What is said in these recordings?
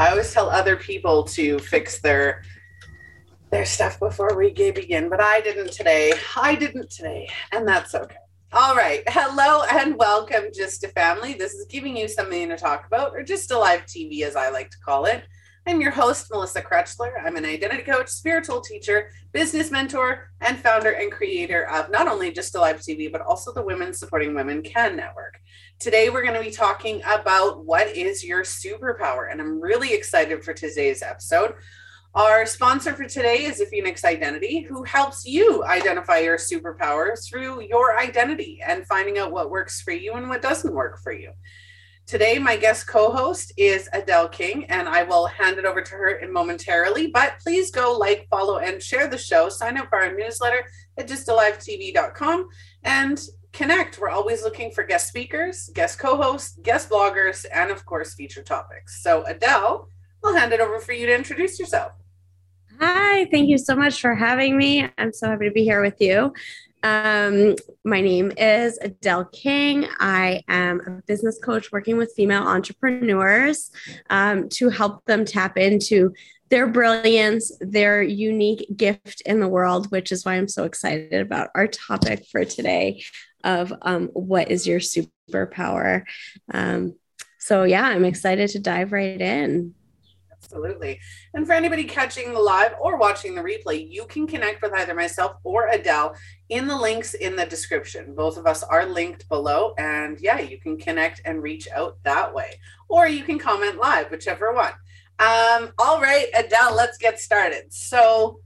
I always tell other people to fix their their stuff before we begin, but I didn't today. I didn't today, and that's okay. All right. Hello and welcome, GYSTTA Family. This is giving you something to talk about, or GYSTTA live TV, as I like to call it. I'm your host, Melissa Krechler. I'm an identity coach, spiritual teacher, business mentor, and founder and creator of not only GYSTTA Live TV, but also the Women Supporting Women Can Network. Today, we're going to be talking about what is your superpower. And I'm really excited for today's episode. Our sponsor for today is Phoenix Identity, who helps you identify your superpowers through your identity and finding out what works for you and what doesn't work for you. Today, my guest co host is Adele King, and I will hand it over to her momentarily. But please go like, follow, and share the show. Sign up for our newsletter at gysttalivetv.com and connect. We're always looking for guest speakers, guest co hosts, guest bloggers, and of course, feature topics. So, Adele, I'll hand it over for you to introduce yourself. Hi, thank you so much for having me. I'm so happy to be here with you. Um, my name is Adele King. I am a business coach working with female entrepreneurs um, to help them tap into their brilliance, their unique gift in the world, which is why I'm so excited about our topic for today of um, what is your superpower. Um, so, yeah, I'm excited to dive right in. Absolutely. And for anybody catching the live or watching the replay, you can connect with either myself or Adele in the links in the description. Both of us are linked below. And yeah, you can connect and reach out that way. Or you can comment live, whichever one. Um, all right, Adele, let's get started. So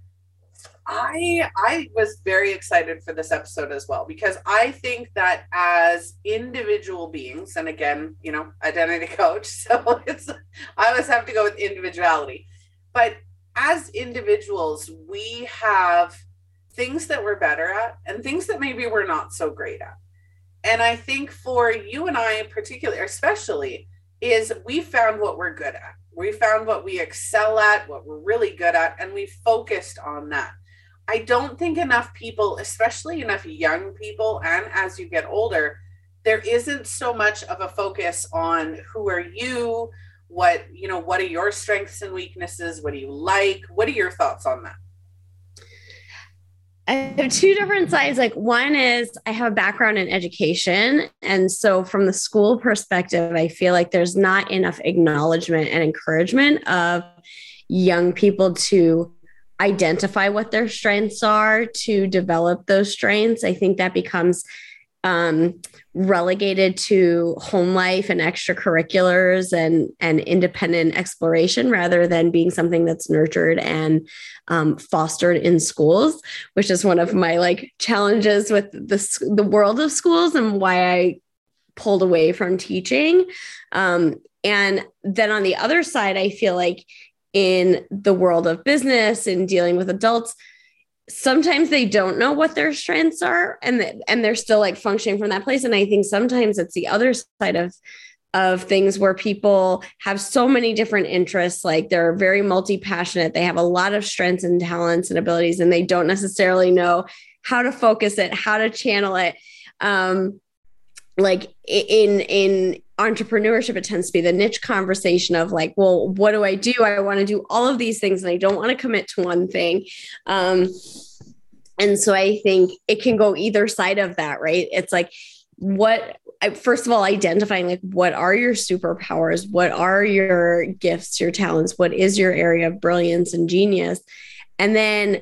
I I was very excited for this episode as well because I think that as individual beings, and again, you know, identity coach, so it's I always have to go with individuality. But as individuals, we have things that we're better at and things that maybe we're not so great at. And I think for you and I, particularly, especially, is we found what we're good at. We found what we excel at, what we're really good at, and we focused on that. I don't think enough people, especially enough young people, and as you get older, there isn't so much of a focus on who are you, what, you know, what are your strengths and weaknesses, what do you like? What are your thoughts on that? I have two different sides. Like one is I have a background in education. And so from the school perspective, I feel like there's not enough acknowledgement and encouragement of young people to identify what their strengths are, to develop those strengths. I think that becomes um, relegated to home life and extracurriculars and and independent exploration rather than being something that's nurtured and um, fostered in schools, which is one of my like challenges with the the world of schools and why I pulled away from teaching. Um, and then on the other side, I feel like in the world of business and dealing with adults sometimes they don't know what their strengths are and and they're still like functioning from that place. And i think sometimes it's the other side of of things where people have so many different interests like they're very multi-passionate they have a lot of strengths and talents and abilities and they don't necessarily know how to focus it how to channel it. Um like in in entrepreneurship it tends to be the niche conversation of like well what do i do? I want to do all of these things and i don't want to commit to one thing. Um and so i think it can go either side of that right? It's like what first of all identifying like what are your superpowers? What are your gifts your talents? What is your area of brilliance and genius? And then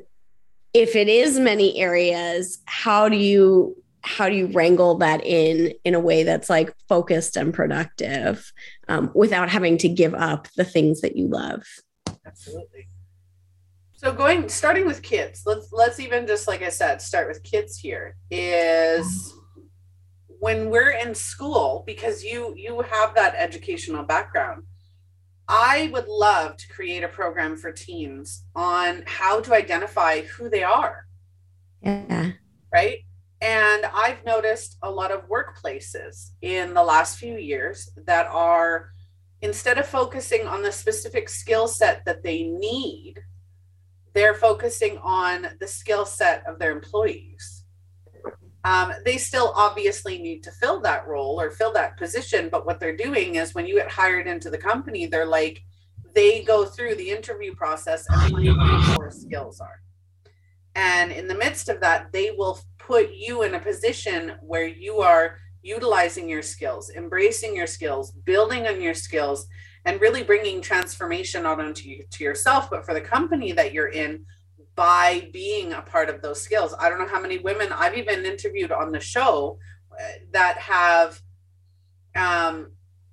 if it is many areas how do you how do you wrangle that in in a way that's like focused and productive um, without having to give up the things that you love? Absolutely. So going starting with kids let's let's even just like i said start with kids here is when we're in school because you you have that educational background i would love to create a program for teens on how to identify who they are. Yeah. Right and I've noticed a lot of workplaces in the last few years that are, instead of focusing on the specific skill set that they need, they're focusing on the skill set of their employees. Um, they still obviously need to fill that role or fill that position, but what they're doing is when you get hired into the company, they're like, they go through the interview process and find what your skills are. And in the midst of that, they will put you in a position where you are utilizing your skills, embracing your skills, building on your skills, and really bringing transformation not only to, you, to yourself, but for the company that you're in by being a part of those skills. I don't know how many women I've even interviewed on the show uh, that have, um,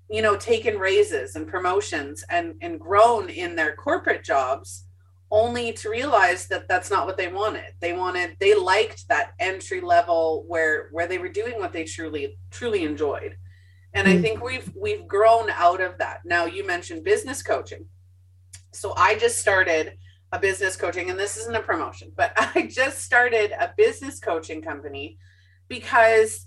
you know, taken raises and promotions and, and grown in their corporate jobs only to realize that that's not what they wanted. They wanted they liked that entry level where where they were doing what they truly truly enjoyed. And mm-hmm. i mm. think we've we've grown out of that. Now you mentioned business coaching. So i just started a business coaching and this isn't a promotion but i just started a business coaching company because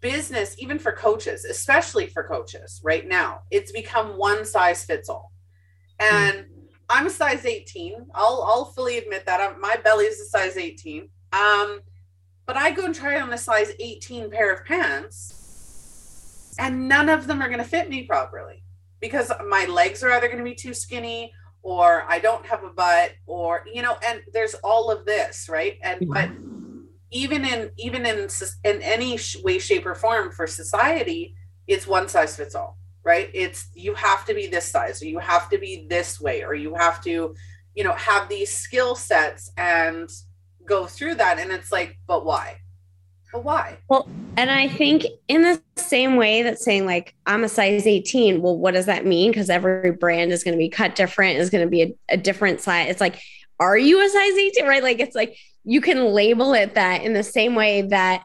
business even for coaches especially for coaches right now it's become one size fits all. And mm-hmm I'm a size 18. I'll I'll fully admit that. I'm, my belly is a size 18. Um, but I go and try on a size 18 pair of pants, and none of them are going to fit me properly because my legs are either going to be too skinny or I don't have a butt or you know and there's all of this right and but even in even in in any way shape or form for society it's one size fits all right? It's you have to be this size or you have to be this way or you have to you know have these skill sets and go through that and it's like but why? But why? Well and i think in the same way that saying like i'm a size 18 well what does that mean? Because every brand is going to be cut different is going to be a, a different size. It's like are you a size 18 right? Like it's like you can label it that in the same way that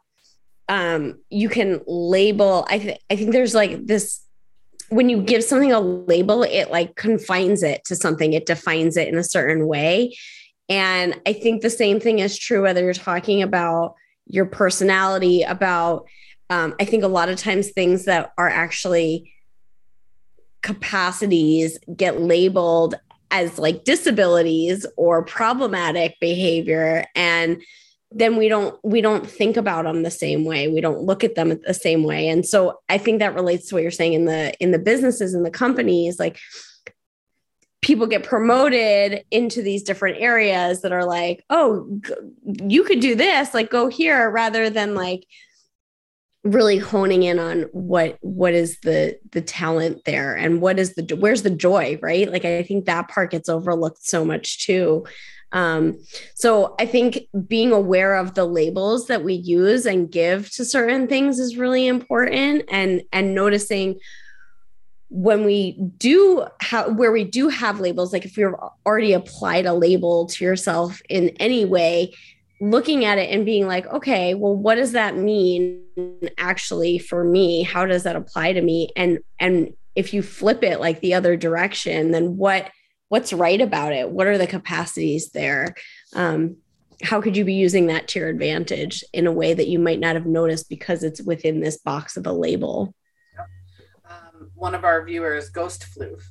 um you can label i i think there's like this when you give something a label, it like confines it to something, it defines it in a certain way. And I think the same thing is true whether you're talking about your personality, about, um, I think a lot of times things that are actually capacities get labeled as like disabilities or problematic behavior. And then we don't we don't think about them the same way. We don't look at them the same way. And so i think that relates to what you're saying in the in the businesses and the companies like people get promoted into these different areas that are like oh you could do this like go here rather than like really honing in on what what is the the talent there and what is the where's the joy right? Like i think that part gets overlooked so much too um, so I think being aware of the labels that we use and give to certain things is really important and and noticing when we do have where we do have labels like if you've already applied a label to yourself in any way looking at it and being like okay well what does that mean actually for me? How does that apply to me? And and if you flip it like the other direction then what what's right about it? What are the capacities there? Um, how could you be using that to your advantage in a way that you might not have noticed because it's within this box of a label? Um, one of our viewers ghost floof.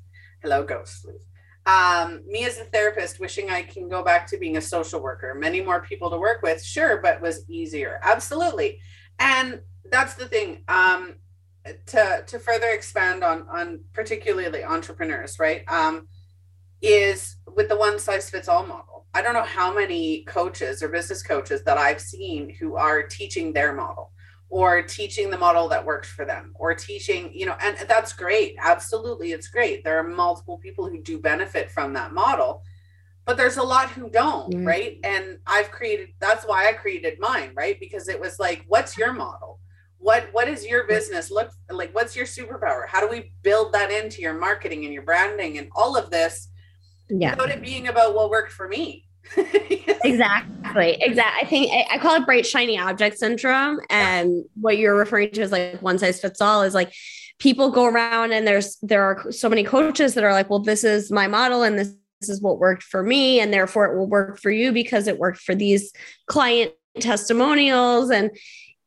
Hello ghost floof. Um, me as a therapist wishing i can go back to being a social worker. Many more people to work with sure but was easier. Absolutely. And that's the thing um, to to further expand on on particularly entrepreneurs right? Um, is with the one size fits all model. I don't know how many coaches or business coaches that I've seen who are teaching their model or teaching the model that works for them or teaching, you know, and that's great. Absolutely, it's great. There are multiple people who do benefit from that model, but there's a lot who don't, yeah. right? And I've created that's why I created mine, right? Because it was like, what's your model? What what is your business look like? What's your superpower? How do we build that into your marketing and your branding and all of this? Yeah without it being about what worked for me exactly exactly i think I, call it bright shiny object syndrome and yeah. what you're referring to is like one size fits all is like people go around and there's there are so many coaches that are like well this is my model and this, this is what worked for me and therefore it will work for you because it worked for these client testimonials and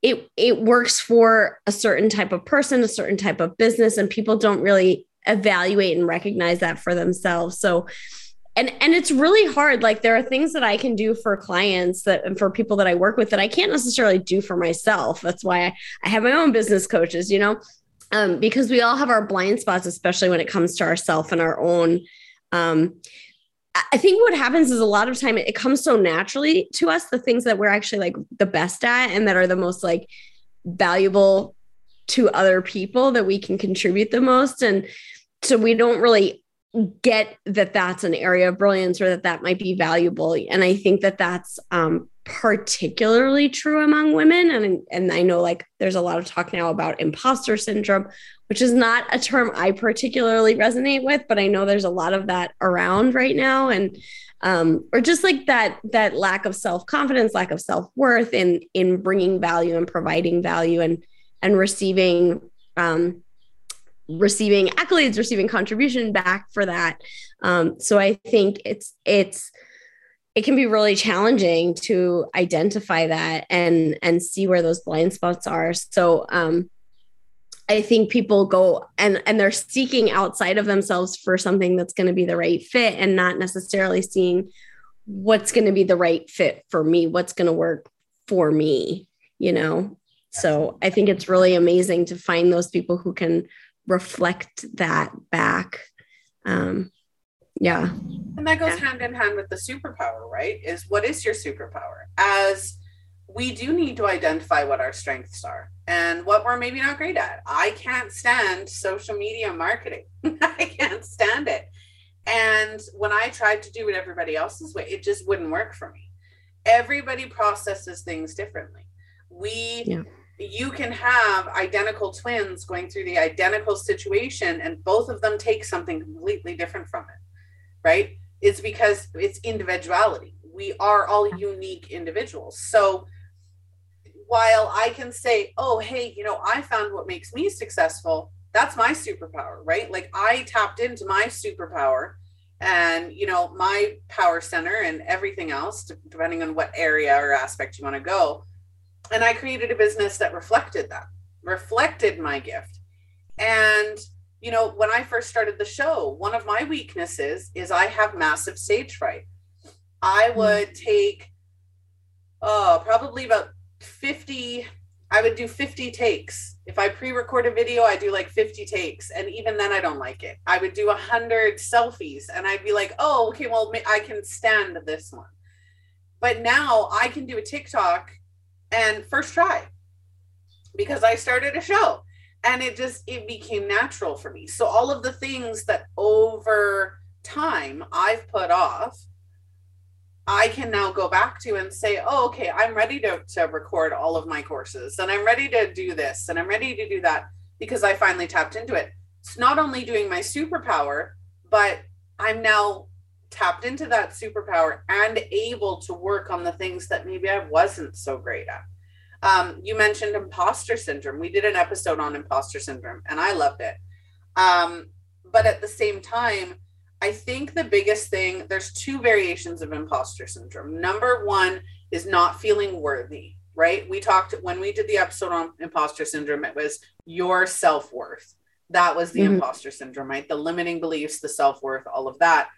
it it works for a certain type of person a certain type of business and people don't really evaluate and recognize that for themselves. So and and it's really hard. Like there are things that i can do for clients that and for people that i work with that i can't necessarily do for myself. That's why i, I have my own business coaches you know? Um, because we all have our blind spots especially when it comes to ourself and our own um, I think what happens is a lot of time it, it comes so naturally to us, the things that we're actually like the best at and that are the most like valuable to other people that we can contribute the most. And so we don't really get that that's an area of brilliance or that that might be valuable. And I think that that's um, particularly true among women. And, and I know like there's a lot of talk now about imposter syndrome, which is not a term I particularly resonate with, but I know there's a lot of that around right now. And um, or just like that that lack of self-confidence, lack of self-worth in in bringing value and providing value and and receiving um, receiving accolades, receiving contribution back for that. Um, so I think it's it's it can be really challenging to identify that and and see where those blind spots are. So um, I think people go and and they're seeking outside of themselves for something that's going to be the right fit and not necessarily seeing what's going to be the right fit for me, what's going to work for me, you know. So I think it's really amazing to find those people who can reflect that back. Um, yeah. And that goes yeah. hand in hand with the superpower, right? Is what is your superpower? As we do need to identify what our strengths are and what we're maybe not great at. I can't stand social media marketing. I can't stand it. And when I tried to do it everybody else's way, it just wouldn't work for me. Everybody processes things differently. We yeah. You can have identical twins going through the identical situation and both of them take something completely different from it. Right? It's because it's individuality. We are all unique individuals. So while I can say, oh, hey, you know, I found what makes me successful, that's my superpower, right? Like I tapped into my superpower and, you know, my power center and everything else, depending on what area or aspect you want to go. And I created a business that reflected that, reflected my gift. And, you know, when I first started the show, one of my weaknesses is I have massive stage fright. I hmm. would take, oh, probably about 50 I would do 50 takes. If I pre-record a video, I do like 50 takes. And even then I don't like it. I would do a hundred selfies and I'd be like, oh, okay, well, I can stand this one. But now I can do a TikTok and first try because I started a show and it just, it became natural for me. So all of the things that over time I've put off I can now go back to and say, oh, okay, I'm ready to, to record all of my courses and I'm ready to do this and I'm ready to do that because I finally tapped into it. It's not only doing my superpower, but I'm now tapped into that superpower and able to work on the things that maybe I wasn't so great at. Um, you mentioned imposter syndrome. We did an episode on imposter syndrome and I loved it. Um, but at the same time, I think the biggest thing, there's two variations of imposter syndrome. Number one is not feeling worthy, right? We talked when we did the episode on imposter syndrome, it was your self worth. That was the mm-hmm. imposter syndrome, right? The limiting beliefs, the self worth, all of that.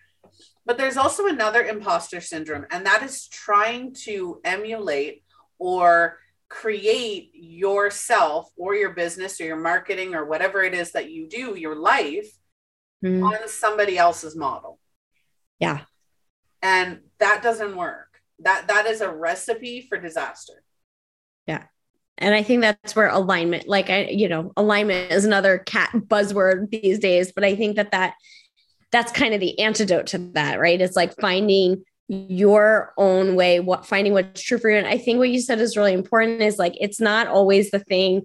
But there's also another imposter syndrome, and that is trying to emulate or create yourself or your business or your marketing or whatever it is that you do, your life mm. on somebody else's model. Yeah. And that doesn't work. That that is a recipe for disaster. Yeah. And I think that's where alignment, like I, you know, alignment is another cat buzzword these days, but I think that that that's kind of the antidote to that, right? It's like finding your own way, what finding what's true for you. And I think what you said is really important is like it's not always the thing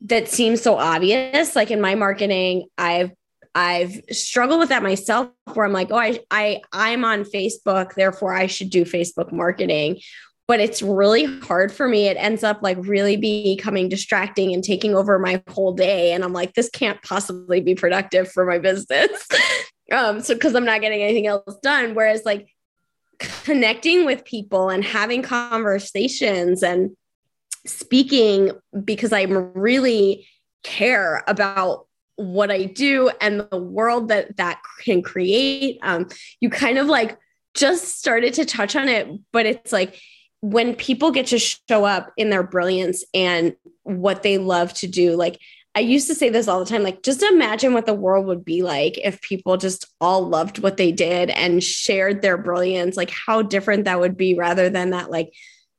that seems so obvious. Like in my marketing, I've I've struggled with that myself where I'm like, oh, I, I I'm on Facebook, therefore I should do Facebook marketing. But it's really hard for me. It ends up like really becoming distracting and taking over my whole day. And I'm like, this can't possibly be productive for my business. um, so because I'm not getting anything else done. Whereas like connecting with people and having conversations and speaking because I'm really care about what I do and the world that that can create. Um, you kind of like just started to touch on it, but it's like when people get to show up in their brilliance and what they love to do, like I used to say this all the time like, just imagine what the world would be like if people just all loved what they did and shared their brilliance, like how different that would be rather than that like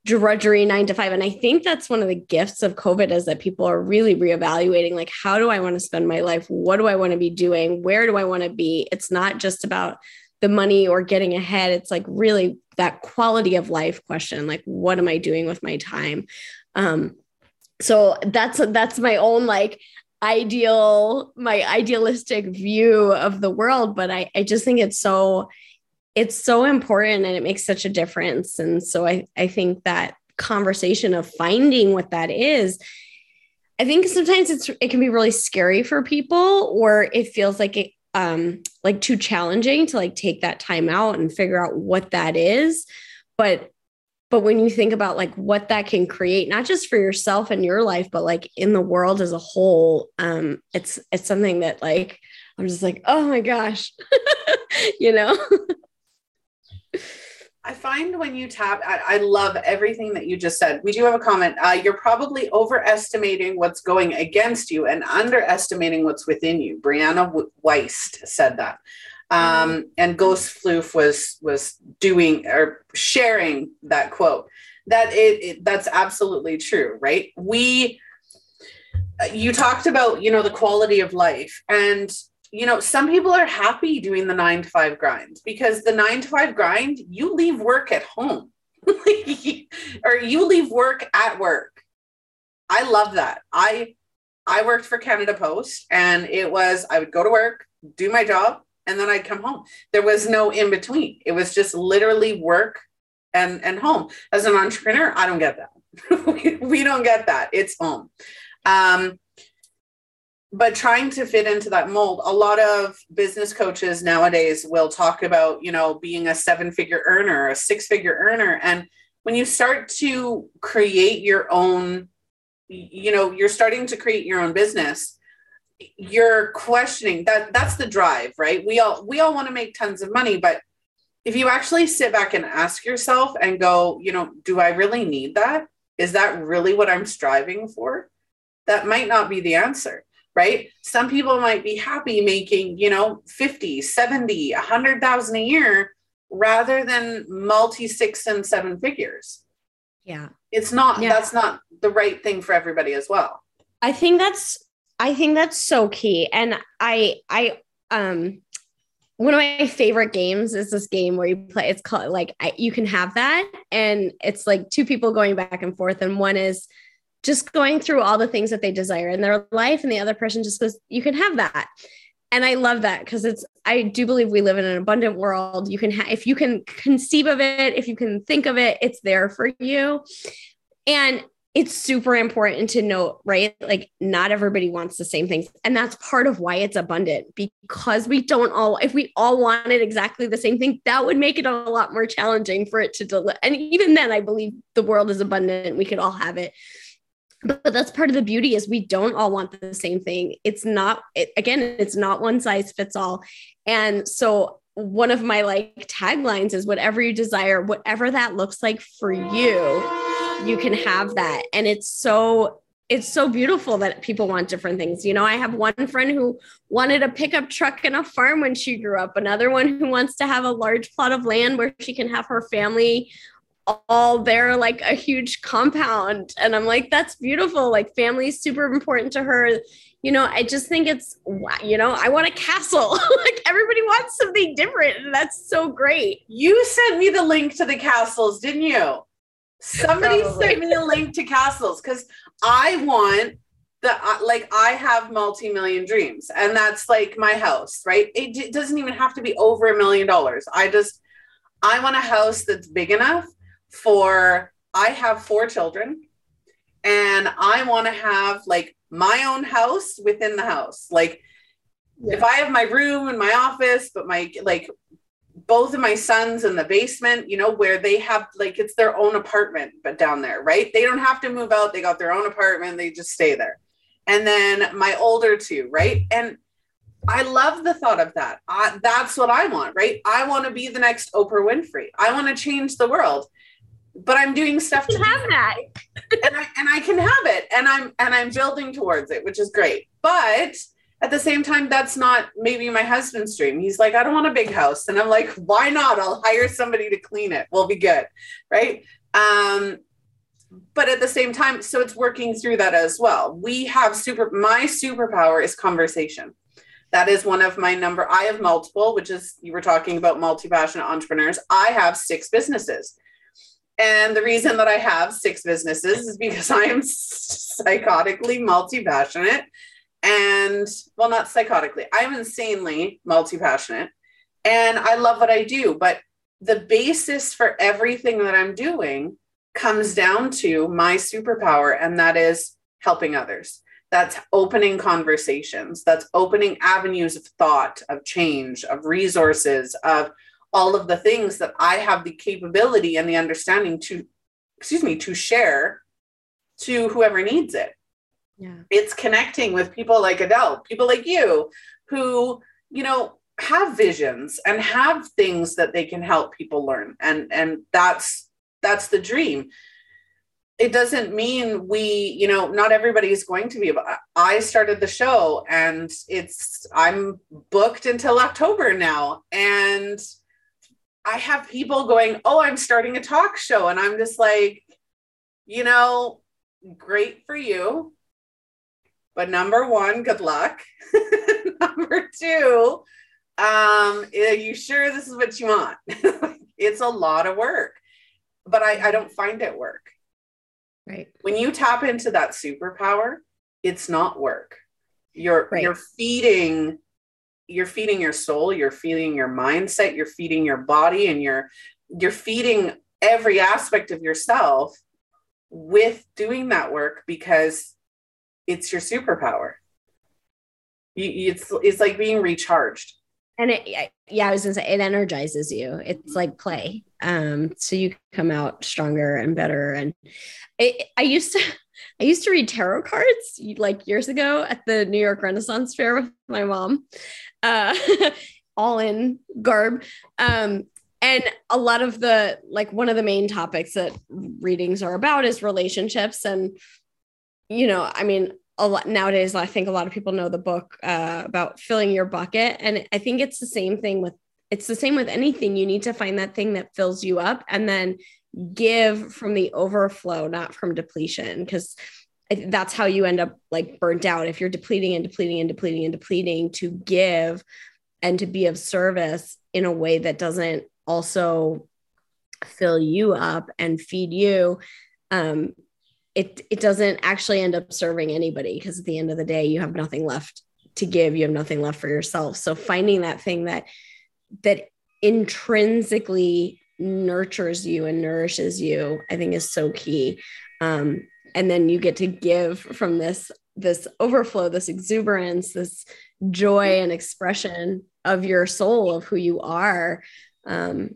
drudgery nine to five. And I think that's one of the gifts of COVID is that people are really reevaluating like, how do I want to spend my life? What do I want to be doing? Where do I want to be? It's not just about the money or getting ahead. It's like really that quality of life question like, what am I doing with my time? Um, so that's that's my own like ideal my idealistic view of the world but i i just think it's so it's so important and it makes such a difference. And so i i think that conversation of finding what that is i think sometimes it's it can be really scary for people or it feels like it um like too challenging to like take that time out and figure out what that is. But but when you think about like what that can create not just for yourself and your life but like in the world as a whole um it's it's something that like i'm just like oh my gosh you know I find when you tap, I, I, love everything that you just said. We do have a comment. Uh, you're probably overestimating what's going against you and underestimating what's within you. Brianna Wiest said that um, and Ghost Floof was was doing or sharing that quote. That it, it that's absolutely true, right? We you talked about you know the quality of life and you know some people are happy doing the nine to five grind because the nine to five grind you leave work at home or you leave work at work i love that i i worked for canada post and it was i would go to work do my job and then I'd come home. There was no in between. It was just literally work and and home. As an entrepreneur, I don't get that. we, don't get that. It's home. Um, but trying to fit into that mold, a lot of business coaches nowadays will talk about, you know, being a seven figure earner, a six figure earner. And when you start to create your own, you know, you're starting to create your own business, you're questioning that that's the drive right? We all we all want to make tons of money but if you actually sit back and ask yourself and go you know do i really need that? Is that really what i'm striving for? That might not be the answer right? Some people might be happy making you know 50 70 100000 a year rather than multi six and seven figures. Yeah. It's not yeah. that's not the right thing for everybody as well. I think that's I think that's so key. And I, I, um, one of my favorite games is this game where you play. It's called like I, you can have that, and it's like two people going back and forth, and one is just going through all the things that they desire in their life, and the other person just goes, "You can have that." And I love that because it's. I do believe we live in an abundant world. You can have if you can conceive of it, if you can think of it, it's there for you. And it's super important to note, right? Like, not everybody wants the same things. And that's part of why it's abundant because we don't all, if we all wanted exactly the same thing, that would make it a lot more challenging for it to deliver. And even then, I believe the world is abundant. We could all have it. But, that's part of the beauty is we don't all want the same thing. It's not, it, again, it's not one size fits all. And so one of my like taglines is whatever you desire, whatever that looks like for you you can have that. And it's so it's so beautiful that people want different things. You know, I have one friend who wanted a pickup truck and a farm when she grew up, another one who wants to have a large plot of land where she can have her family all there, like a huge compound. And I'm like, that's beautiful. Like, family is super important to her. You know, I just think it's, you know, I want a castle. like, everybody wants something different. And that's so great. You sent me the link to the castles, didn't you? Somebody Probably. sent me a link to castles because I want the uh, like I have multi-million dreams, and that's like my house, right? It, it doesn't even have to be over a million dollars. I just I want a house that's big enough for I have four children, and I want to have like my own house within the house, like. Yeah. If I have my room and my office, but my like both of my sons in the basement, you know, where they have like it's their own apartment, but down there, right? They don't have to move out. They got their own apartment. They just stay there. And then my older two, right? And I love the thought of that. that's what I want, right? I want to be the next Oprah Winfrey. I want to change the world. but I'm doing stuff to have that. and I and I can have it and I'm and I'm building towards it, which is great. But at the same time, that's not maybe my husband's dream. He's like, I don't want a big house. And I'm like, why not? I'll hire somebody to clean it. We'll be good. Right. Um, but at the same time, so it's working through that as well. We have super, my superpower is conversation. That is one of my number. I have multiple, which is you were talking about multi passionate entrepreneurs. I have six businesses. And the reason that I have six businesses is because I am psychotically multi passionate and well not psychotically. I'm insanely multi-passionate and i love what i do but the basis for everything that i'm doing comes down to my superpower and that is helping others. That's opening conversations. That's opening avenues of thought of change of resources of all of the things that i have the capability and the understanding to excuse me to share to whoever needs it yeah. It's connecting with people like Adele, people like you, who, you know, have visions and have things that they can help people learn. And and that's that's the dream. It doesn't mean we, you know, not everybody is going to be. I started the show and it's I'm booked until October now. And I have people going, Oh, I'm starting a talk show. And I'm just like, you know, great for you but number one, good luck. number two, um, are you sure this is what you want? it's a lot of work, but I, I don't find it work. Right. When you tap into that superpower, it's not work. You're right. you're feeding you're feeding your soul, you're feeding your mindset, you're feeding your body, and you're you're feeding every aspect of yourself with doing that work because it's your superpower. You, it's it's like being recharged. And it, yeah, I was gonna say it energizes you. It's like play. Um, so you come out stronger and better. And it, I used to, I used to read tarot cards like years ago at the New York Renaissance Fair with my mom, uh, all in garb. Um, and a lot of the like one of the main topics that readings are about is relationships and you know, I mean, a lot nowadays, I think a lot of people know the book uh, about filling your bucket. And I think it's the same thing with it's the same with anything. You need to find that thing that fills you up and then give from the overflow, not from depletion. Because that's how you end up like burnt out if you're depleting and depleting and depleting and depleting to give and to be of service in a way that doesn't also fill you up and feed you um, it it doesn't actually end up serving anybody because at the end of the day you have nothing left to give you have nothing left for yourself. So finding that thing that that intrinsically nurtures you and nourishes you i think is so key. Um, and then you get to give from this this overflow this exuberance this joy and expression of your soul of who you are. Um,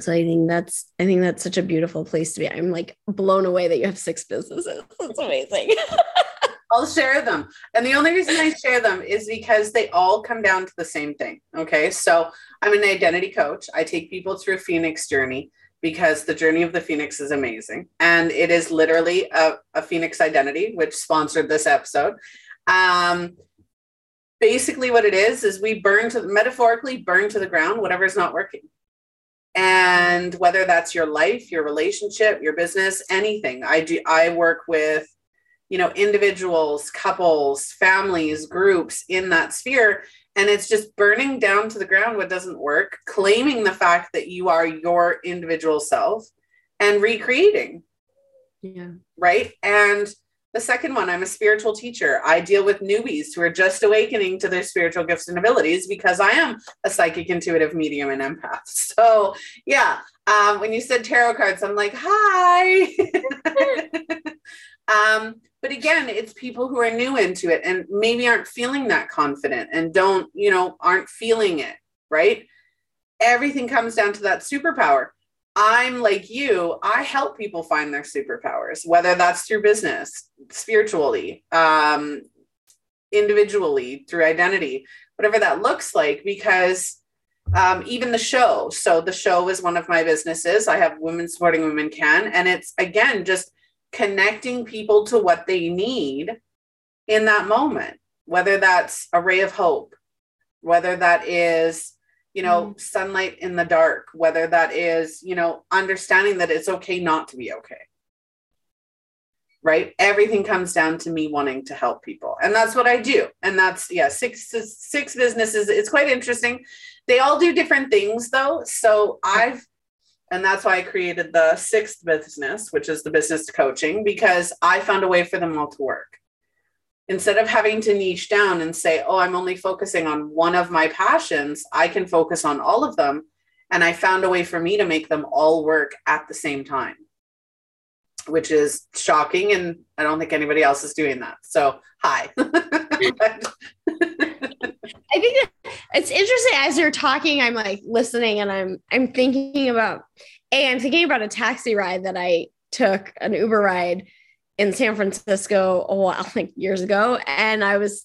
so I think that's I think that's such a beautiful place to be. I'm like blown away that you have six businesses. It's amazing. I'll share them. And the only reason I share them is because they all come down to the same thing. Okay. So I'm an identity coach. I take people through a Phoenix journey because the journey of the Phoenix is amazing. And it is literally a, a Phoenix identity, which sponsored this episode. Um, basically, what it is, is we burn to metaphorically burn to the ground whatever's not working and whether that's your life your relationship your business anything i do i work with you know individuals couples families groups in that sphere. And it's just burning down to the ground what doesn't work claiming the fact that you are your individual self and recreating. Yeah. Right? And the second one, I'm a spiritual teacher. I deal with newbies who are just awakening to their spiritual gifts and abilities because I am a psychic, intuitive medium and empath. So, yeah, um, when you said tarot cards, I'm like, hi. um, but again, it's people who are new into it and maybe aren't feeling that confident and don't, you know, aren't feeling it, right? Everything comes down to that superpower I'm like you, I help people find their superpowers, whether that's through business, spiritually, um, individually, through identity, whatever that looks like, because um, even the show. So the show is one of my businesses. I have Women Supporting Women Can, and it's again just connecting people to what they need in that moment, whether that's a ray of hope, whether that is you know mm. sunlight in the dark whether that is you know understanding that it's okay not to be okay. Right? Everything comes down to me wanting to help people and that's what i do. And that's yeah six six businesses it's quite interesting. They all do different things though. So i've and that's why i created the sixth business which is the business coaching because i found a way for them all to work instead of having to niche down and say oh i'm only focusing on one of my passions i can focus on all of them and i found a way for me to make them all work at the same time which is shocking. And I don't think anybody else is doing that. So, hi. I think it's interesting as you're talking, I'm like listening and I'm I'm thinking about a I'm thinking about a taxi ride that I took an Uber ride in San Francisco a while like years ago and I was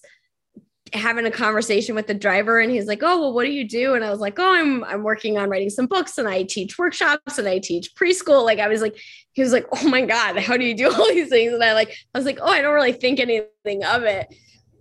having a conversation with the driver and he's like, "Oh, well what do you do?" And I was like, "Oh, I'm I'm working on writing some books and I teach workshops and I teach preschool." Like I was like he was like, "Oh my god, how do you do all these things?" And I like I was like, "Oh, I don't really think anything of it."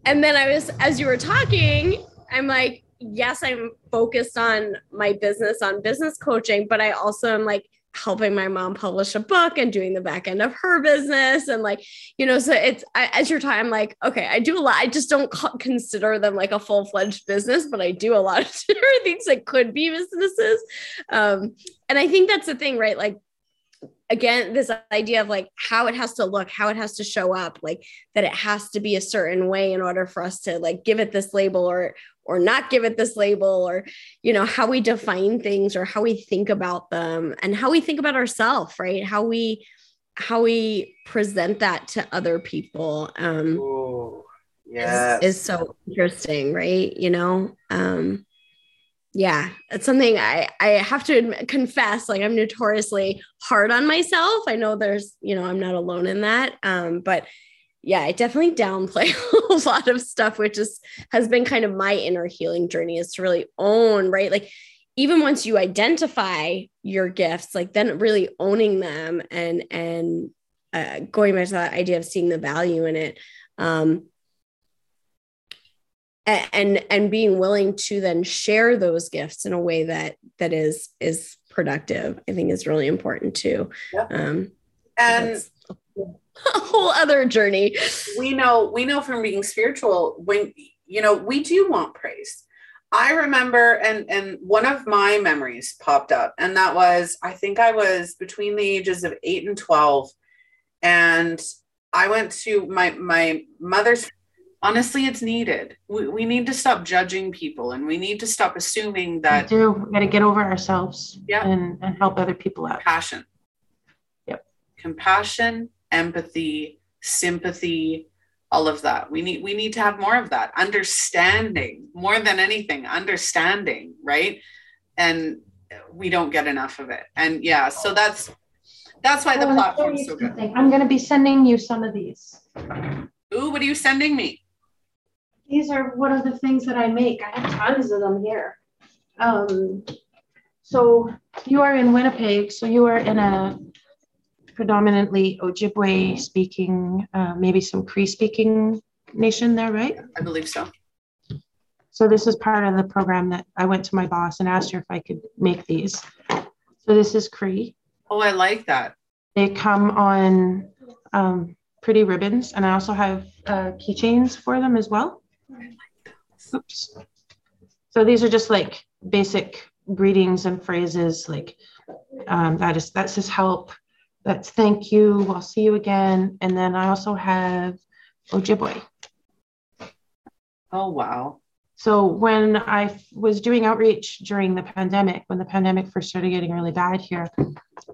And then I was as you were talking, I'm like, "Yes, I'm focused on my business on business coaching, but I also am like helping my mom publish a book and doing the back end of her business. And like you know so it's I, as you're talking like okay i do a lot i just don't consider them like a full-fledged business but i do a lot of different things that could be businesses. Um, and i think that's the thing right? Like again this idea of like how it has to look how it has to show up like that it has to be a certain way in order for us to like give it this label or or not give it this label or you know how we define things or how we think about them and how we think about ourselves right? How we how we present that to other people um Ooh, yes. is, is so interesting right? You know um yeah it's something i i have to admit, confess like i'm notoriously hard on myself. I know there's you know i'm not alone in that um but yeah, I definitely downplay a lot of stuff, which is has been kind of my inner healing journey is to really own, right? Like even once you identify your gifts, like then really owning them and and uh, going back to that idea of seeing the value in it. Um, and and being willing to then share those gifts in a way that that is is productive i think is really important too yep. um and a whole other journey. We know we know from being spiritual when you know we do want praise. I remember and and one of my memories popped up and that was I think I was between the ages of 8 and 12 and I went to my my mother's honestly it's needed. We, we need to stop judging people and we need to stop assuming that we do. We got to get over ourselves yeah. and, and help other people out. Passion. Yep. Compassion empathy, sympathy, all of that. We need we need to have more of that. Understanding, more than anything, understanding, right? And we don't get enough of it. And yeah, so that's that's why the platform is so good. I'm going to be sending you some of these. Ooh, what are you sending me? These are one of the things that I make. I have tons of them here. Um, so you are in Winnipeg, so you are in a predominantly Ojibwe speaking, uh, maybe some Cree speaking nation there, right? I believe so. So this is part of the program that I went to my boss and asked her if I could make these. So this is Cree. Oh, I like that. They come on um, pretty ribbons, and I also have uh, keychains for them as well. Oops. So these are just like basic greetings and phrases like um, that is that says help that's thank you. I'll see you again. And then I also have Ojibwe. Oh, wow. So when I was doing outreach during the pandemic, when the pandemic first started getting really bad here,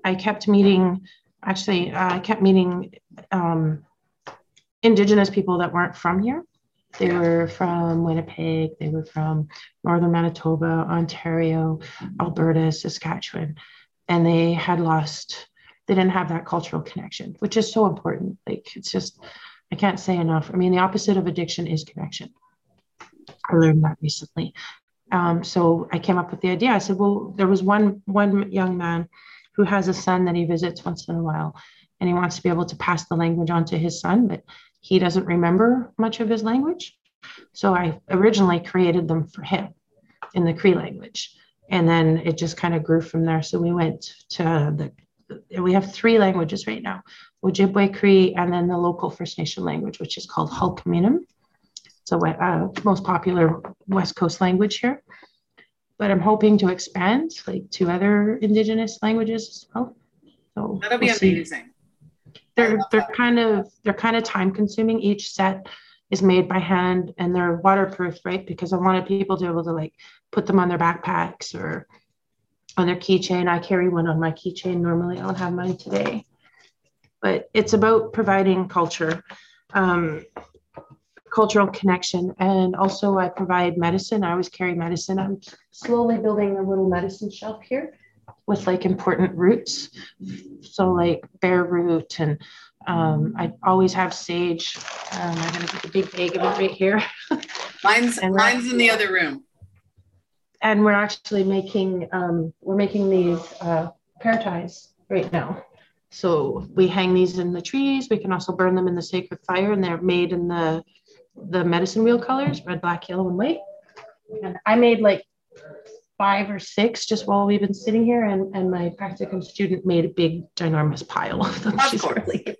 I kept meeting, actually, uh, I kept meeting um, Indigenous people that weren't from here. They were from Winnipeg, they were from Northern Manitoba, Ontario, Alberta, Saskatchewan, and they had lost they didn't have that cultural connection, which is so important. Like it's just, I can't say enough. I mean, the opposite of addiction is connection. I learned that recently. Um, so I came up with the idea. I said, well, there was one one young man who has a son that he visits once in a while, and he wants to be able to pass the language on to his son, but he doesn't remember much of his language. So I originally created them for him in the Cree language, and then it just kind of grew from there. So we went to the we have three languages right now Ojibwe Cree, and then the local First Nation language, which is called Hul'q'umi'num'. So, uh, most popular West Coast language here. But I'm hoping to expand like to other Indigenous languages as well. So that'll be we'll amazing. They're they're kind of they're kind of time consuming. Each set is made by hand and they're waterproof, right? Because I wanted people to be able to like put them on their backpacks or on their keychain. I carry one on my keychain normally. I don't have mine today. But it's about providing culture, um, cultural connection. And also, I provide medicine. I always carry medicine. I'm slowly building a little medicine shelf here with like important roots. So, like bear root, and um, I always have sage. Um, I'm going to get a big bag of it right here. Mine's, mine's in the other room and we're actually making um, we're making these uh, prayer ties right now. So we hang these in the trees. We can also burn them in the sacred fire, and they're made in the the medicine wheel colors: red, black, yellow, and white. And I made like five or six just while we've been sitting here, and and my practicum student made a big ginormous pile of them. Of She's course. really good.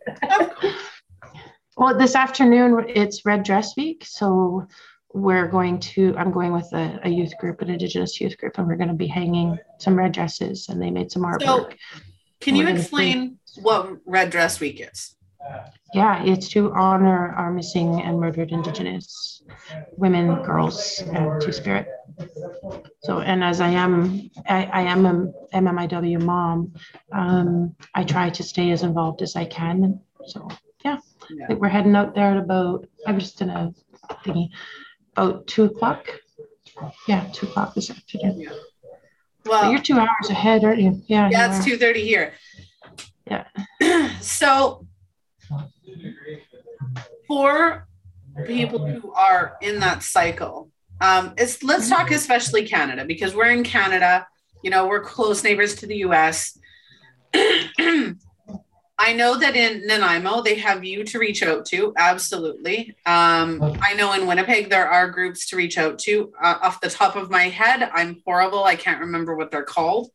well, this afternoon it's Red Dress Week, so we're going to i'm going with a, a, youth group an indigenous youth group and we're going to be hanging some red dresses and they made some artwork. so, can you explain what red dress week is? Yeah it's to honor our missing and murdered indigenous women girls and two spirit. So and as i am i, I am a mmiw mom um, i try to stay as involved as i can so yeah, yeah. we're heading out there at about i'm just in a thingy about two o'clock. Yeah, two o'clock this afternoon. Yeah. Well, you're two hours ahead, aren't you? Yeah. Yeah, it's two thirty here. Yeah. so, for people who are in that cycle, um, it's let's talk especially Canada because we're in Canada. You know, we're close neighbors to the U.S. I know that in Nanaimo they have you to reach out to. Absolutely. Um, I know in Winnipeg there are groups to reach out to. Uh, off the top of my head, I'm horrible. I can't remember what they're called.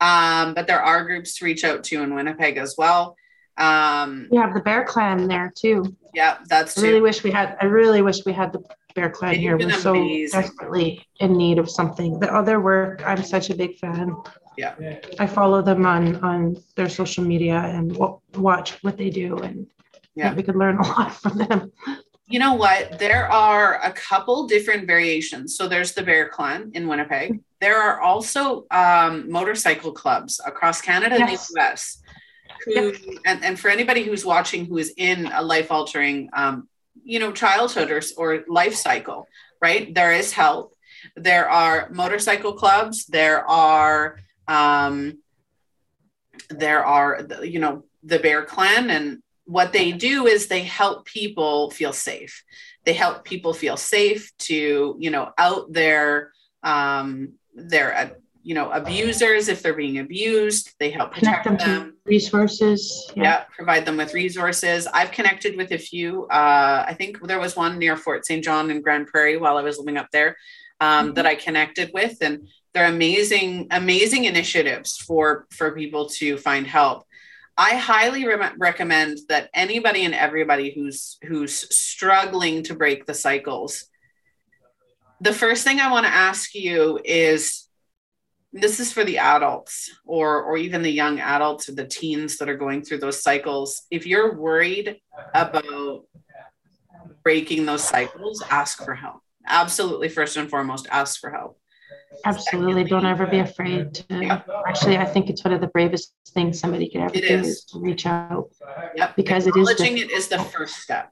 Um, but there are groups to reach out to in Winnipeg as well. Um, you have the Bear Clan there too. Yeah, that's. I really wish we had. I really wish we had the Bear Clan here. We're amazing. so desperately in need of something. The other work, I'm such a big fan yeah i follow them on on their social media and w- watch what they do and yeah we could learn a lot from them you know what there are a couple different variations so there's the bear clan in winnipeg there are also um, motorcycle clubs across canada yes. and the us who yep. and, and for anybody who's watching who is in a life altering um, you know childhood or, or life cycle right? There is help. There are motorcycle clubs. There are um, there are, you know, the Bear Clan, and what they do is they help people feel safe. They help people feel safe to, you know, out their um, their you know abusers if they're being abused. They help protect them. them. resources. Yeah. yeah. provide them with resources. I've connected with a few. Uh, I think there was one near Fort St. John in Grande Prairie while I was living up there um, mm-hmm. that I connected with, and they're amazing amazing initiatives for for people to find help i highly re- recommend that anybody and everybody who's who's struggling to break the cycles the first thing i want to ask you is this is for the adults or or even the young adults or the teens that are going through those cycles if you're worried about breaking those cycles ask for help absolutely first and foremost ask for help Absolutely. Don't ever be afraid to yeah. actually I think it's one of the bravest things somebody could ever it do is. is to reach out. Yep. Because it is it is the first step.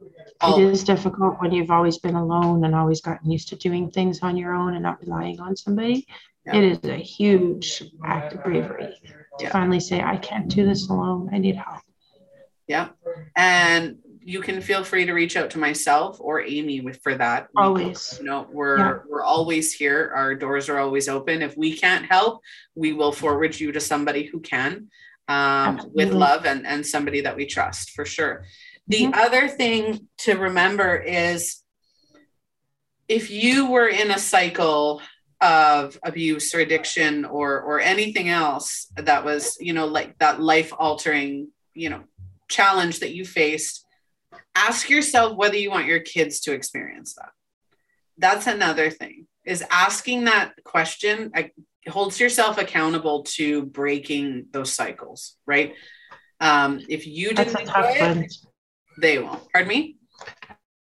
It is difficult when you've always been alone and always gotten used to doing things on your own and not relying on somebody. Yep. It is a huge act of bravery to finally say, I can't do this alone. I need help. Yeah. And you can feel free to reach out to myself or Aimee with for that. Always. you know, we're Yeah. we're always here. Our doors are always open. If we can't help, we will forward you to somebody who can, um, with love and and somebody that we trust for sure. The Mhm. other thing to remember is if you were in a cycle of abuse or addiction or or anything else that was you know like that life altering you know challenge that you faced ask yourself whether you want your kids to experience that that's another thing is asking that question uh, holds yourself accountable to breaking those cycles right um if you didn't enjoy it. They won't pardon me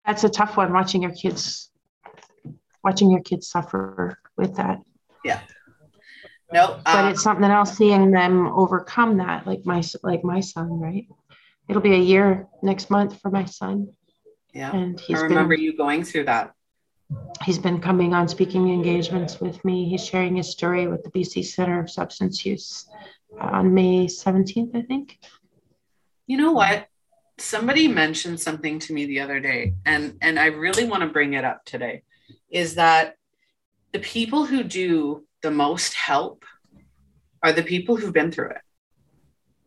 That's a tough one. Watching your kids, watching your kids suffer with that. Yeah. No But um, it's something else seeing them overcome that, like my like my son, right? It'll be a year next month for my son, yeah and he's i remember been you going through that he's been coming on speaking engagements with me. He's sharing his story with the BC Center of Substance Use on May 17th, I think. You know what? Somebody mentioned something to me the other day, and and I really want to bring it up today. Is that the people who do the most help are the people who've been through it,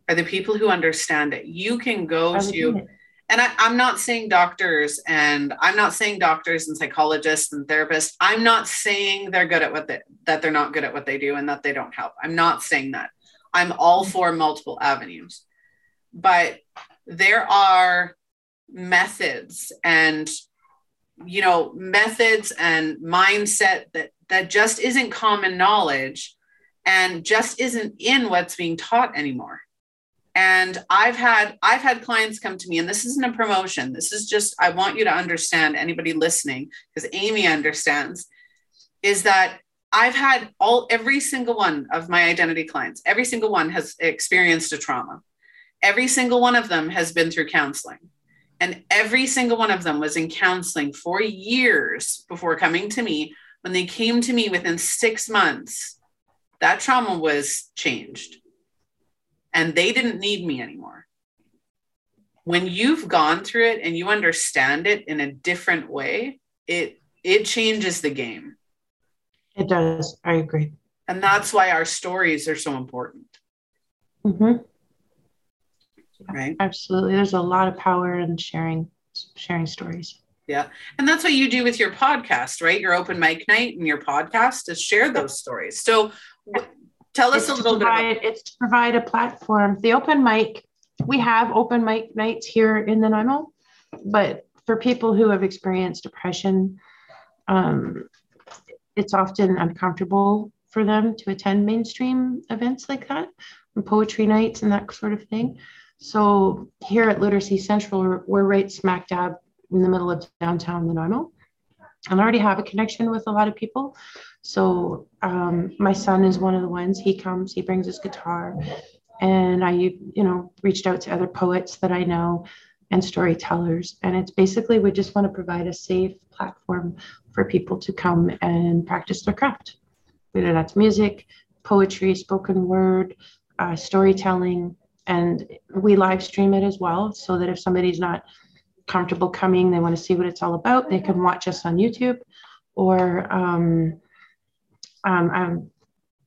are the people who understand it. You can go to, and I, I'm not saying doctors, and I'm not saying doctors and psychologists and therapists. I'm not saying they're good at what they that they're not good at what they do and that they don't help. I'm not saying that. I'm all for multiple avenues, but there are methods and you know methods and mindset that that just isn't common knowledge and just isn't in what's being taught anymore. And i've had i've had clients come to me and this isn't a promotion. This is just i want you to understand anybody listening because Aimee understands is that i've had all every single one of my identity clients every single one has experienced a trauma every single one of them has been through counseling. And every single one of them was in counseling for years before coming to me. When they came to me within six months that trauma was changed. And they didn't need me anymore. When you've gone through it and you understand it in a different way it it changes the game. It does. I agree. and that's why our stories are so important. Hmm right Absolutely. There's a lot of power in sharing sharing stories. Yeah and that's what you do with your podcast right your open mic night and your podcast is share those stories so w- tell us It's a little bit about it's to provide a platform. The open mic, we have open mic nights here in the Nanaimo, but for people who have experienced depression, um, it's often uncomfortable for them to attend mainstream events like that, and poetry nights and that sort of thing. So here at Literacy Central, we're, right smack dab in the middle of downtown Nanaimo. And I already have a connection with a lot of people. So um, my son is one of the ones. He comes, he brings his guitar, and I, you know, reached out to other poets that I know and storytellers. And it's basically we just want to provide a safe platform for people to come and practice their craft, whether that's music, poetry, spoken word, uh, storytelling, and we live stream it as well, so that if somebody's not comfortable coming, they want to see what it's all about, they can watch us on YouTube or um, um, um,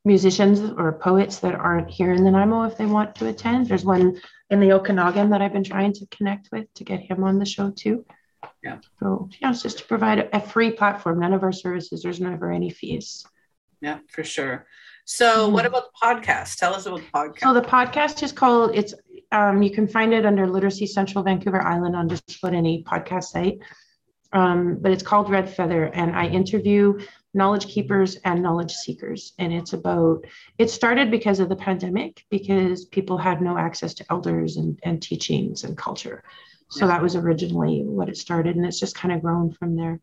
musicians or poets that aren't here in the Nanaimo if they want to attend. There's one in the Okanagan that I've been trying to connect with to get him on the show too. Yeah. So yeah, it's just to provide a, a free platform. None of our services, there's never any fees. yeah for sure so what Mhm. about the podcast tell us about the podcast So the podcast is called it's um, you can find it under Literacy Central Vancouver Island on just about any podcast site. Um, but it's called Red Feather, and I interview knowledge keepers and knowledge seekers. And it's about it started because of the pandemic, because people had no access to elders and, and teachings and culture. So that was originally what it started, and it's just kind of grown from there.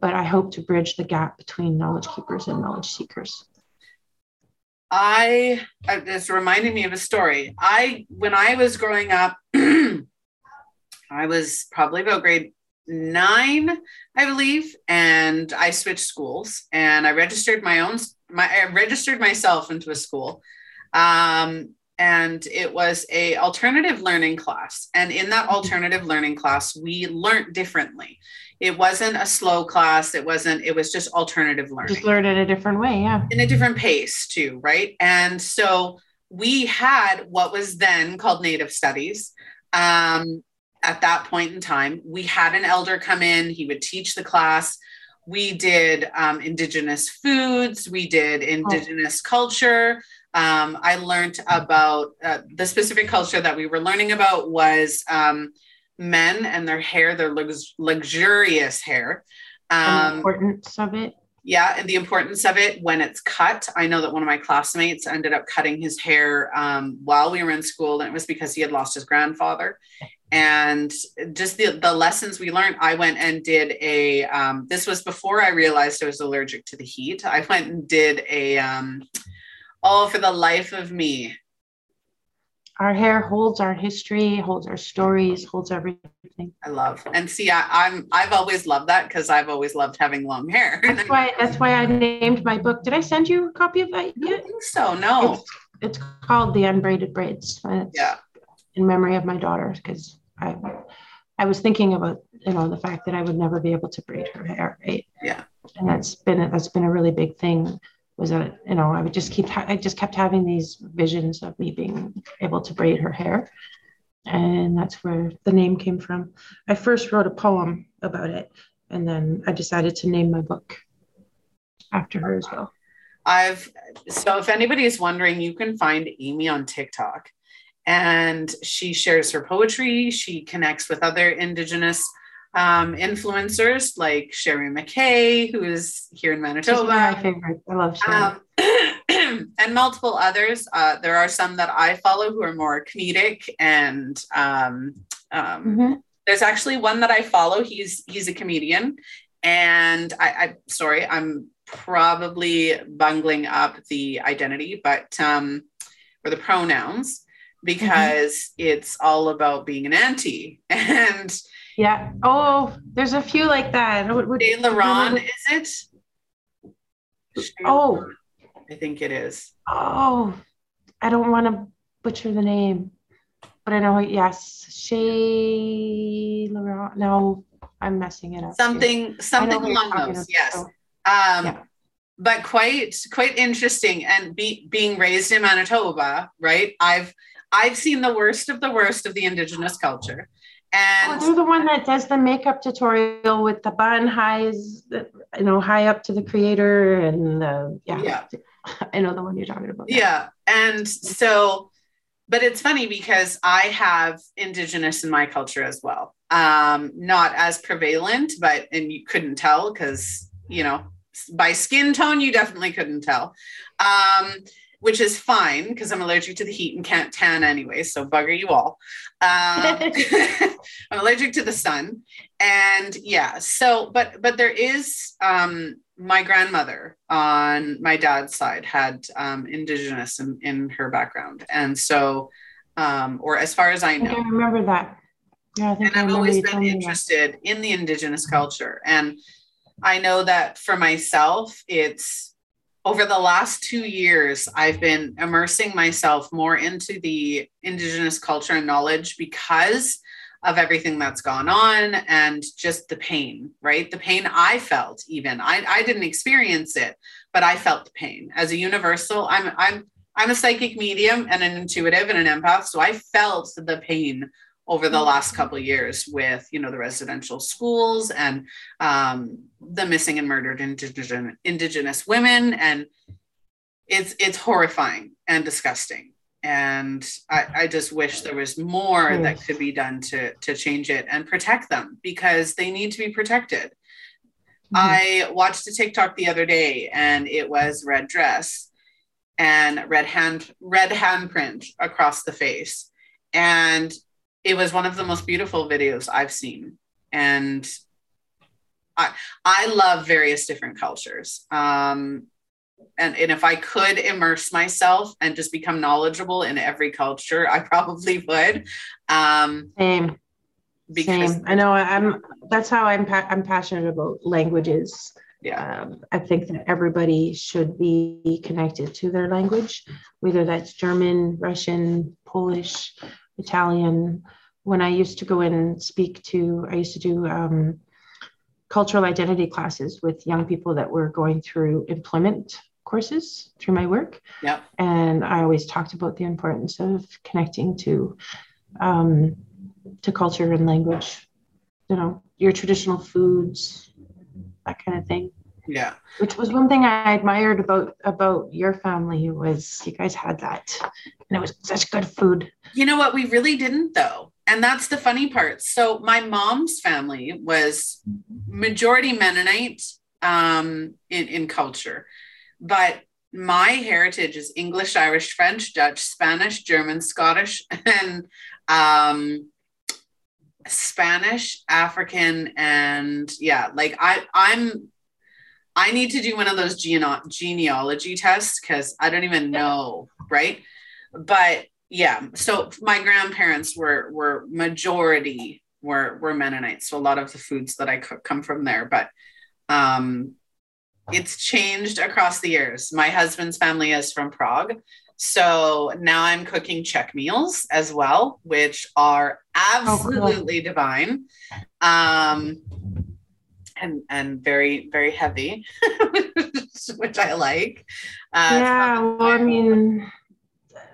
But I hope to bridge the gap between knowledge keepers and knowledge seekers. I uh, it's reminding me of a story. I when I was growing up, I was probably about grade nine, I believe, and I switched schools and I registered my own my I registered myself into a school. Um, and it was a alternative learning class. And in that alternative learning class we learned differently. It wasn't a slow class. It wasn't it was just alternative learning. Just learn it a different way. Yeah. in a different pace too right? And so we had what was then called native studies. Um, at that point in time we had an elder come in. He would teach the class. We did um, indigenous foods. We did indigenous culture um, i learned about uh, the specific culture that we were learning about was um, men and their hair their lux- luxurious hair the um, importance of it. yeah, and the importance of it when it's cut. I know that one of my classmates ended up cutting his hair um, while we were in school, and it was because he had lost his grandfather. And just the, the lessons we learned, I went and did a. Um, this was before I realized I was allergic to the heat. I went and did a. Oh, for the life of me, Our hair holds our history, holds our stories, holds everything. I love and see. I, I'm I've always loved that because I've always loved having long hair. That's why that's why I named my book. Did I send you a copy of that I think so. No. It's, it's called The Unbraided Braids. Yeah. In memory of my daughter, because I I was thinking about, you know, the fact that I would never be able to braid her hair, right? Yeah. And that's been a- that's been a really big thing. Was that you know I would just keep ha- I just kept having these visions of me being able to braid her hair, and that's where the name came from. I first wrote a poem about it, and then I decided to name my book after her as well. I've so if anybody is wondering, you can find Aimee on TikTok and she shares her poetry. She connects with other Indigenous um, influencers like Sherry McKay, who is here in one my Manitoba, favorite. I love Sherry. um, and multiple others. Uh, there are some that I follow who are more comedic and um, um, Mhm. there's actually one that I follow. He's he's a comedian, and I, I sorry, I'm probably bungling up the identity, but um, or the pronouns because it's all about being an auntie. And Yeah. Oh, there's a few like that. What De Laron, is it? Oh. I think it is. Oh, I don't want to butcher the name, but I know. Yes, Shay Laurent. No, I'm messing it up. Something something along those. about. Yes. So, Um, Yeah. but quite quite interesting and be, being raised in manitoba right i've i've seen the worst of the worst of the indigenous culture Oh, and they're the one that does the makeup tutorial with the bun highs, you know, high up to the creator, and the yeah. Yeah. I know the one you're talking about. yeah and so but it's funny because i have indigenous in my culture as well um not as prevalent but and you couldn't tell because you know by skin tone you definitely couldn't tell um which is fine because i'm allergic to the heat and can't tan anyway so bugger you all um, i'm allergic to the sun and yeah so but but there is um my grandmother on my dad's side had um, indigenous in, in her background and so um, or as far as i know I remember that. Yeah, I think and I i've always been me that. interested in the indigenous culture and i know that for myself it's over the last two years i've been immersing myself more into the indigenous culture and knowledge because of everything that's gone on and just the pain right? The pain i felt even. I, I didn't experience it but i felt the pain. As a universal i'm i'm i'm a psychic medium and an intuitive and an empath so i felt the pain over the last couple of years with you know the residential schools and um, the missing and murdered indigenous indigenous women and it's it's horrifying and disgusting and I, I just wish there was more that could be done to to change it and protect them because they need to be protected Mhm. I watched a TikTok the other day and it was red dress and red hand red handprint across the face. And it was one of the most beautiful videos I've seen. And I I love various different cultures. Um and, and if I could immerse myself and just become knowledgeable in every culture, I probably would. Um, Same. because Same. I know. I'm. That's how I'm. Pa- I'm passionate about languages Yeah. Um, I think that everybody should be connected to their language, whether that's German, Russian, Polish, Italian. When I used to go in and speak to, I used to do um, cultural identity classes with young people that were going through employment courses through my work. Yeah. And I always talked about the importance of connecting to um, to culture and language. You know, your traditional foods, that kind of thing. Yeah. Which was one thing I admired about about your family was you guys had that, and it was such good food. You know what? We really didn't, though. And that's the funny part. So, my mom's family was majority Mennonite um, in, in culture, but my heritage is English, Irish, French, Dutch, Spanish, German, Scottish, and um, Spanish, African, and yeah, like I, I'm I need to do one of those gene- genealogy tests because I don't even know, right? But yeah, so my grandparents were were majority were were Mennonites, so a lot of the foods that I cook come from there. But um, it's changed across the years. My husband's family is from Prague, so now I'm cooking Czech meals as well, which are absolutely oh, cool. divine. Um, and and very very heavy, which I like. Uh, yeah, well, I mean,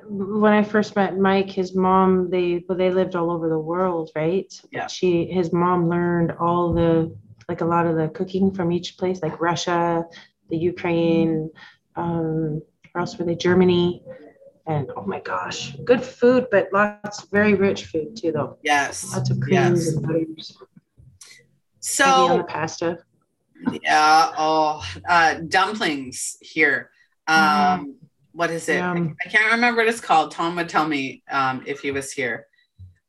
when I first met Mike, his mom they well, they lived all over the world, right? Yeah. She his mom learned all the like a lot of the cooking from each place, like Russia, the Ukraine, um, where else were they? Germany. And oh my gosh, good food, but lots very rich food too, though. Yes. Lots of creams yes. and butters. So pasta. Yeah. Oh, uh, dumplings here. Um, mm. What is it? I, I, can't remember what it's called. Tom would tell me um, if he was here.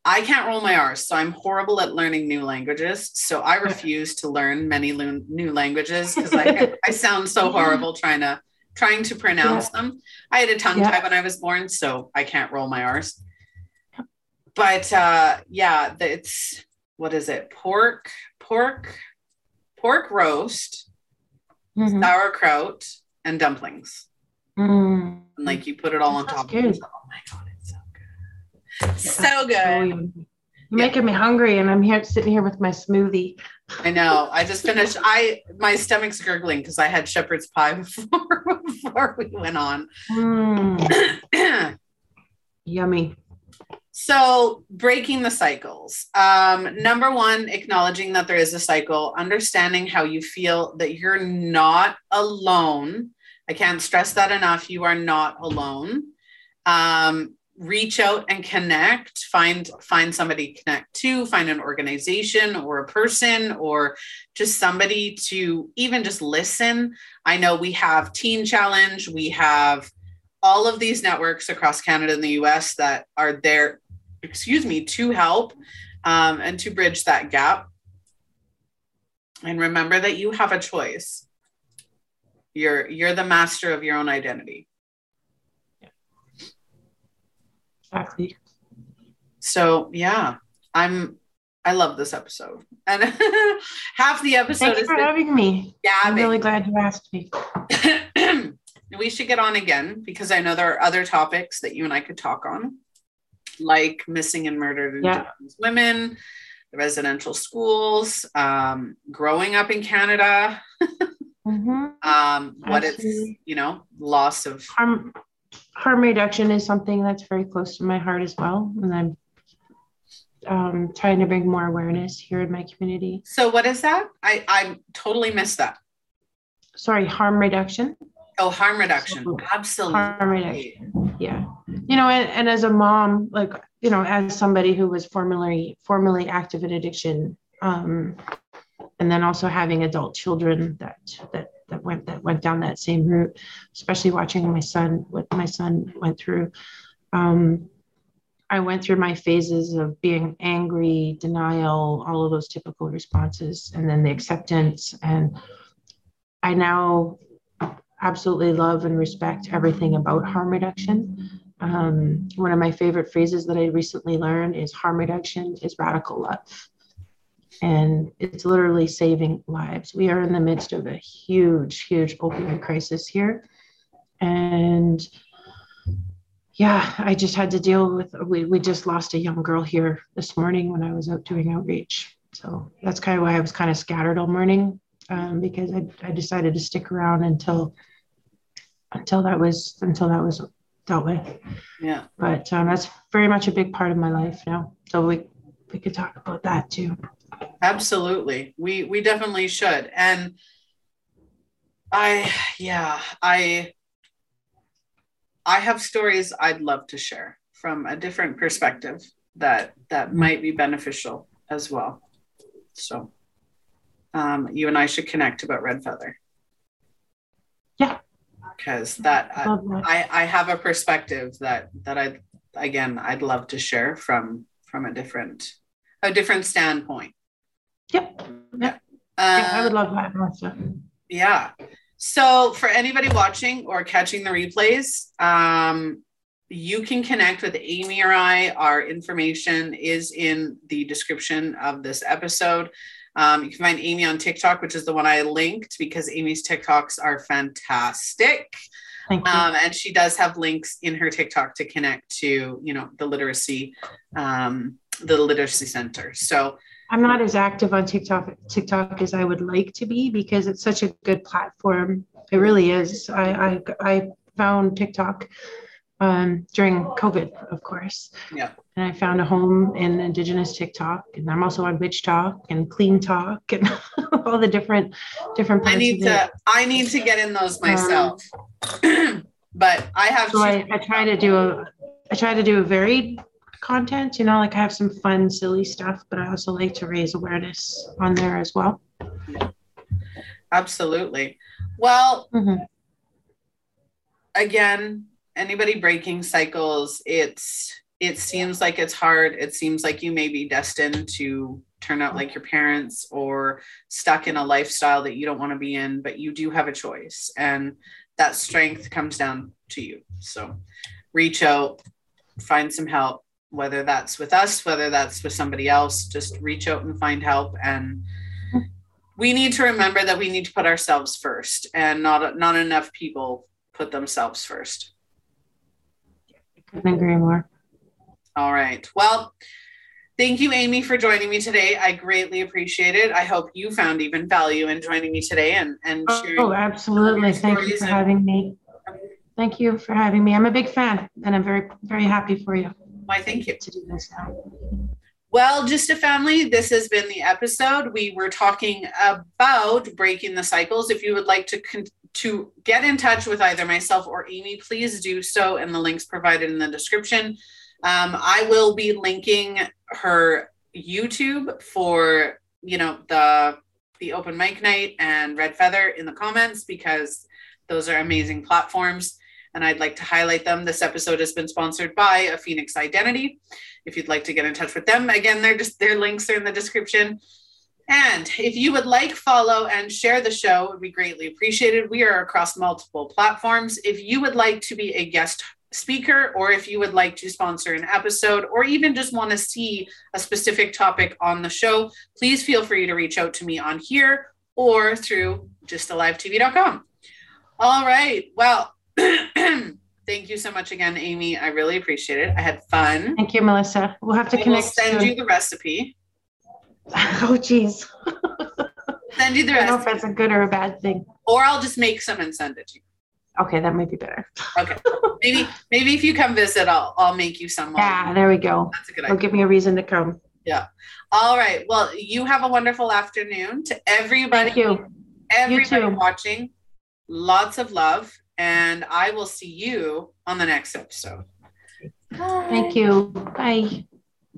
I can't roll my R's, so I'm horrible at learning new languages. So I refuse to learn many lo- new languages because I, I sound so horrible trying to trying to pronounce yeah. them. I had a tongue yeah. tie when I was born, so I can't roll my R's. But uh, yeah, it's what is it? Pork, pork, pork roast, mm-hmm. sauerkraut, and dumplings. Mm. And like you put it all on top good. of it. Oh my god, it's so good. So good. You're making me hungry and I'm here sitting here with my smoothie. I know. I just finished. I my stomach's gurgling because I had shepherd's pie before before we went on. Mm. Yummy. So, breaking the cycles. Um, number one, acknowledging that there is a cycle, understanding how you feel that you're not alone. I can't stress that enough. You are not alone. Um, reach out and connect. Find find somebody to connect to. Find an organization or a person or just somebody to even just listen. I know we have Teen Challenge. We have all of these networks across Canada and the US that are there excuse me, to help um, and to bridge that gap. And remember that you have a choice. You're you're the master of your own identity. Exactly. So yeah, I'm I love this episode. And half the episode Thanks is for having me. Yeah, I'm really glad you asked me. we should get on again because I know there are other topics that you and I could talk on like missing and murdered yeah. women, the residential schools, um, growing up in Canada, mm-hmm. um, what it's, you know, loss of harm, harm reduction is something that's very close to my heart as well. And I'm um, trying to bring more awareness here in my community. So what is that? I, I totally missed that. Sorry, harm reduction. Oh, harm reduction. Absolutely. Harm reduction. Yeah you know and, and as a mom like you know as somebody who was formerly formerly active in addiction um, and then also having adult children that that that went that went down that same route especially watching my son what my son went through um, i went through my phases of being angry denial all of those typical responses and then the acceptance and i now absolutely love and respect everything about harm reduction um, one of my favorite phrases that I recently learned is harm reduction is radical love. and it's literally saving lives. We are in the midst of a huge, huge opioid crisis here. And yeah, I just had to deal with, we, we just lost a young girl here this morning when I was out doing outreach. So that's kind of why I was kind of scattered all morning um, because I, I decided to stick around until until that was until that was dealt with. Yeah. But um, that's very much a big part of my life now. So we we could talk about that too. Absolutely. We we definitely should. And I yeah, I I have stories I'd love to share from a different perspective that that might be beneficial as well. So um, you and I should connect about Red Feather. Yeah. Because that uh, I, I have a perspective that that I again I'd love to share from from a different a different standpoint. Yep. Yeah. Uh, yeah, I would love that. Yeah. So for anybody watching or catching the replays, um, you can connect with Aimee or I. Our information is in the description of this episode. Um, you can find Aimee on TikTok, which is the one I linked because Aimee's TikToks are fantastic. Thank you. Um, and she does have links in her TikTok to connect to, you know, the literacy, um, the literacy center. So I'm not as active on TikTok TikTok as I would like to be because it's such a good platform. It really is. I I, I found TikTok um, during COVID, of course. Yeah. And I found a home in Indigenous TikTok, and I'm also on WitchTok and CleanTok and all the different different. I need to. I need to get in those myself, um, but I have. So I, I try to do a. I try to do a varied content. You know, like I have some fun, silly stuff, but I also like to raise awareness on there as well. Absolutely. Well. Mm-hmm. Again, anybody breaking cycles, it's it seems like it's hard. It seems like you may be destined to turn out like your parents or stuck in a lifestyle that you don't want to be in, but you do have a choice. And that strength comes down to you. So reach out, find some help, whether that's with us, whether that's with somebody else, just reach out and find help. And we need to remember that we need to put ourselves first and not not enough people put themselves first. Couldn't agree more. All right. Well, thank you, Aimee, for joining me today. I greatly appreciate it. I hope you found even value in joining me today and and oh, sharing. Oh, absolutely. Thank you for and- having me. Thank you for having me. I'm a big fan, and I'm very very happy for you. Why, thank you. To do this now. Well, GYSTTA Family, this has been the episode. We were talking about breaking the cycles. If you would like to con- to get in touch with either myself or Aimee, please do so in the links provided in the description. Um, I will be linking her YouTube for you know the the open mic night and Red Feather in the comments because those are amazing platforms and I'd like to highlight them. This episode has been sponsored by a Phoenix Identity. If you'd like to get in touch with them, again, they're just their links are in the description. And if you would like, follow, and share the show, it would be greatly appreciated. We are across multiple platforms. If you would like to be a guest speaker, or if you would like to sponsor an episode, or even just want to see a specific topic on the show, please feel free to reach out to me on here or through gysttalivetv.com. All right. Well, thank you so much again, Aimee. I really appreciate it. I had fun. Thank you, Melissa. We'll have to I connect. Will send soon. you the recipe. Oh, geez. send you the rest. I don't know if that's a good or a bad thing. Or I'll just make some and send it to you. Okay, that might be better. Okay, maybe maybe if you come visit, I'll I'll make you some. Yeah, there we go. That's a good idea. It'll give me a reason to come. Yeah. All right. Well, you have a wonderful afternoon to everybody. Thank you. Everybody you watching. Lots of love and I will see you on the next episode. Bye. Thank you. Bye.